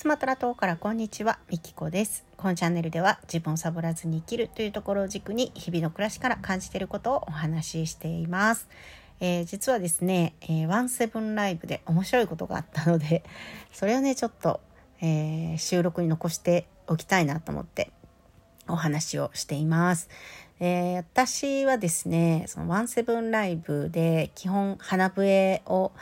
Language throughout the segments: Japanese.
スマトラ島からこんにちは、みきこです。このチャンネルでは自分をサボらずに生きるというところを軸に日々の暮らしから感じていることをお話ししています。えー、実はですね、えー、ワンセブンライブで面白いことがあったので、それをね、ちょっと、えー、収録に残しておきたいなと思ってお話をしています。えー、私はですね、そのワンセブンライブで基本花笛を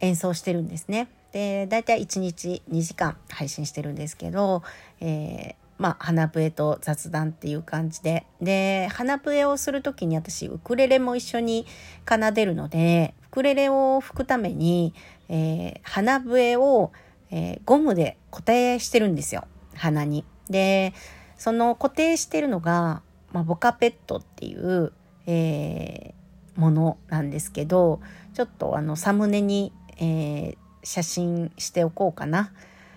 演奏してるんですね。で、だいたい1日2時間配信してるんですけど、えー、まあ、花笛と雑談っていう感じで。で、花笛をする時に私、ウクレレも一緒に奏でるので、ウクレレを吹くために、えー、花笛を、えー、ゴムで固定してるんですよ。鼻に。で、その固定してるのが、まあ、ボカペットっていう、え、ものなんですけど、ちょっとあの、サムネに、えー、写真しておこうかな。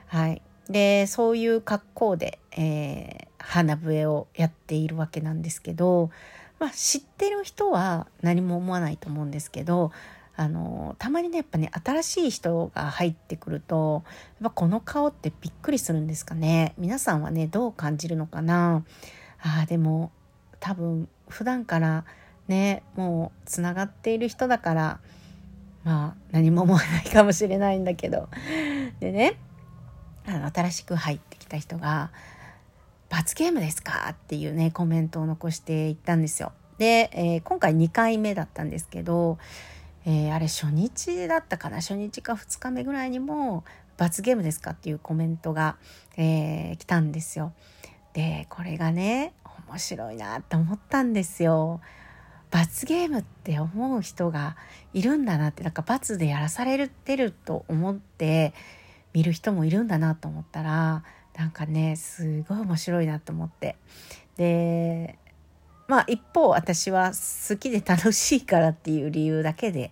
はい。で、そういう格好で、えー、花笛をやっているわけなんですけど、まあ、知ってる人は何も思わないと思うんですけど、あのたまにねやっぱね新しい人が入ってくるとやっぱこの顔ってびっくりするんですかね皆さんはねどう感じるのかなあでも多分普段からねもうつながっている人だからまあ何も思わないかもしれないんだけどでねあの新しく入ってきた人が「罰ゲームですか?」っていうねコメントを残していったんですよ。で、えー、今回2回目だったんですけど、えー、あれ初日だったかな？初日か2日目ぐらいにも「罰ゲームですか?」っていうコメントが、えー、来たんですよ。でこれがね面白いなって思ったんですよ。罰ゲームって思う人がいるんだなってなんか罰でやらされてると思って見る人もいるんだなと思ったらなんかねすごい面白いなと思って。でまあ一方私は好きで楽しいからっていう理由だけで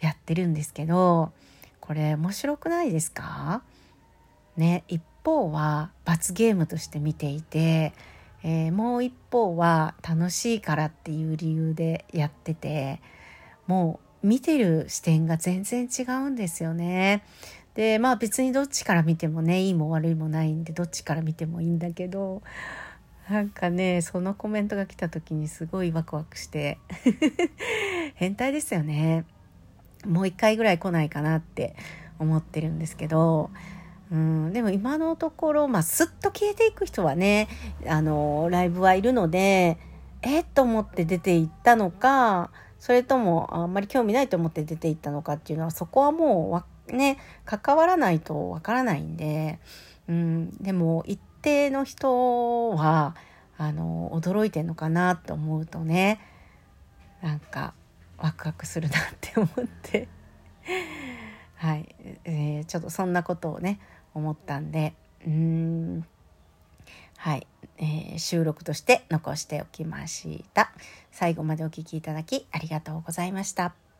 やってるんですけどこれ面白くないですか？ね一方は罰ゲームとして見ていてえー、もう一方は楽しいからっていう理由でやっててもう見てる視点が全然違うんですよね。でまあ別にどっちから見てもねいいも悪いもないんでどっちから見てもいいんだけどなんかねそのコメントが来た時にすごいワクワクして 変態ですよね。もう一回ぐらい来ないかなって思ってるんですけどうん、でも今のところ、まあ、すっと消えていく人はね、あの、ライブはいるので、えっ？と思って出ていったのか、それともあんまり興味ないと思って出ていったのかっていうのは、そこはもうね、関わらないとわからないんで、うん、でも一定の人は、あの、驚いてんのかなと思うとね、なんか、ワクワクするなって思って。はい、えー、ちょっとそんなことをね思ったんでうん。はい、えー、収録として残しておきました。最後までお聴きいただきありがとうございました。